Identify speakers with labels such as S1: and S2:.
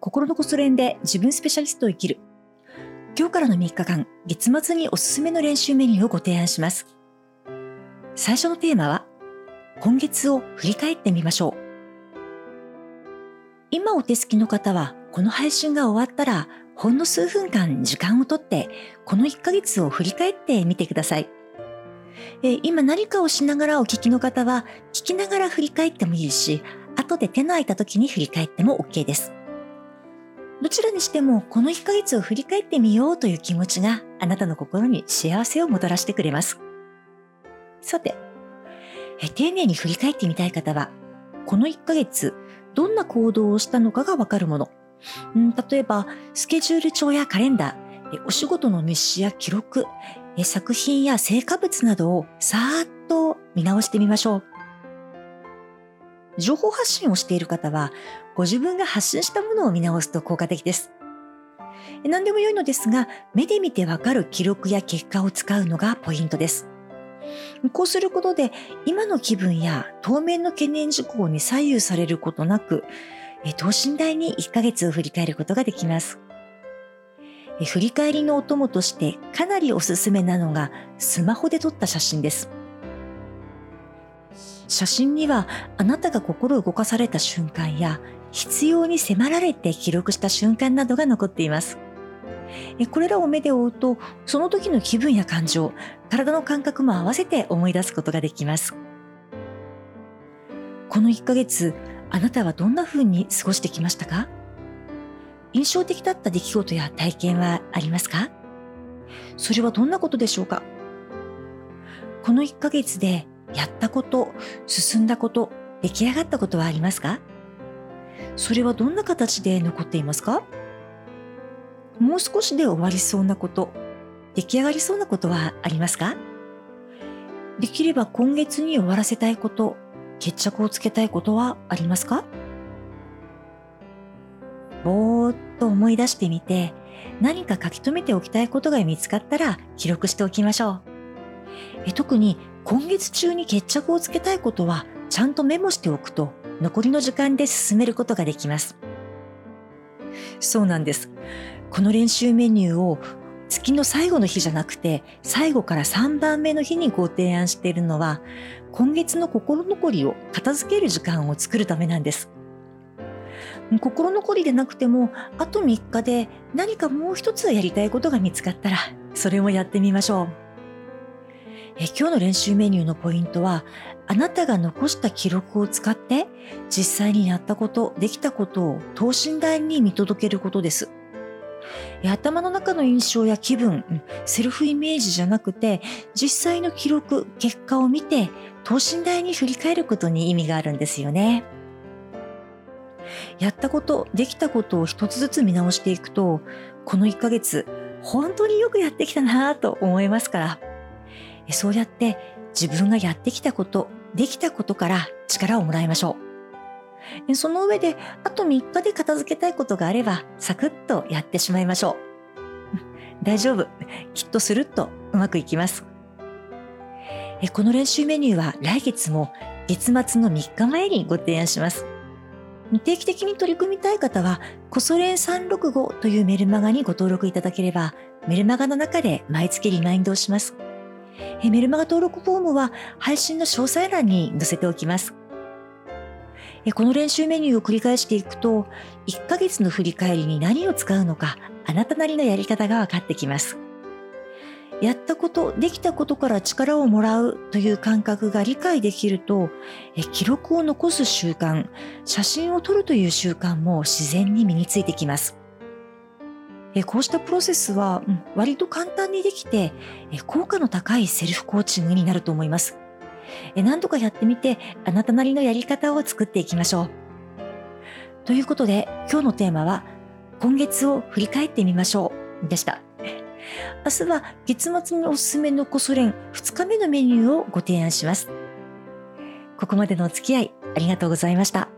S1: 心のこそ練で自分スペシャリストを生きる。今日からの3日間、月末におすすめの練習メニューをご提案します。最初のテーマは、今月を振り返ってみましょう。今お手すきの方は、この配信が終わったら、ほんの数分間時間をとって、この1ヶ月を振り返ってみてください。え今何かをしながらお聞きの方は、聞きながら振り返ってもいいし、後で手の空いた時に振り返っても OK です。どちらにしても、この1ヶ月を振り返ってみようという気持ちがあなたの心に幸せをもたらしてくれます。さて、丁寧に振り返ってみたい方は、この1ヶ月、どんな行動をしたのかがわかるもの。ん、例えば、スケジュール帳やカレンダー、お仕事の日誌や記録、作品や成果物などをさーっと見直してみましょう。情報発信をしている方は、ご自分が発信したものを見直すと効果的です。何でも良いのですが、目で見てわかる記録や結果を使うのがポイントです。こうすることで、今の気分や当面の懸念事項に左右されることなく、等身大に1ヶ月を振り返ることができます。振り返りのお供としてかなりおすすめなのがスマホで撮った写真です。写真にはあなたが心動かされた瞬間や必要に迫られて記録した瞬間などが残っています。これらを目で追うと、その時の気分や感情、体の感覚も合わせて思い出すことができます。この1ヶ月、あなたはどんな風に過ごしてきましたか？印象的だった出来事や体験はありますか？それはどんなことでしょうか？この1ヶ月でやったこと、進んだこと、出来上がったことはありますか？それはどんな形で残っていますか？もう少しで終わりそうなこと、出来上がりそうなことはありますか？できれば今月に終わらせたいこと、決着をつけたいことはありますか？ぼーっと思い出してみて、何か書き留めておきたいことが見つかったら記録しておきましょう。え特に今月中に決着をつけたいことはちゃんとメモしておくと残りの時間で進めることができます。そうなんです。この練習メニューを月の最後の日じゃなくて最後から3番目の日にご提案しているのは今月の心残りを片付ける時間を作るためなんです。心残りでなくても、あと3日で何かもう一つやりたいことが見つかったら、それもやってみましょう。え今日の練習メニューのポイントは、あなたが残した記録を使って、実際にやったこと、できたことを等身大に見届けることです。頭の中の印象や気分、セルフイメージじゃなくて、実際の記録、結果を見て、等身大に振り返ることに意味があるんですよね。やったこと、できたことを一つずつ見直していくと、この1ヶ月、本当によくやってきたなぁと思いますから、そうやって自分がやってきたこと、できたことから力をもらいましょう。その上で、あと3日で片付けたいことがあれば、サクッとやってしまいましょう。大丈夫。きっとスルッとうまくいきます。この練習メニューは来月も月末の3日前にご提案します。定期的に取り組みたい方は、コソレン365というメルマガにご登録いただければ、メルマガの中で毎月リマインドをします。メルマガ登録フォームは配信の詳細欄に載せておきます。この練習メニューを繰り返していくと、1ヶ月の振り返りに何を使うのか、あなたなりのやり方が分かってきます。やったこと、できたことから力をもらうという感覚が理解できると、記録を残す習慣、写真を撮るという習慣も自然に身についてきます。こうしたプロセスは割と簡単にできて、え効果の高いセルフコーチングになると思います。え何度かやってみて、あなたなりのやり方を作っていきましょう。ということで、今日のテーマは、今月を振り返ってみましょうでした。明日は月末におすすめのコソ練2日目のメニューをご提案します。ここまでのお付き合いありがとうございました。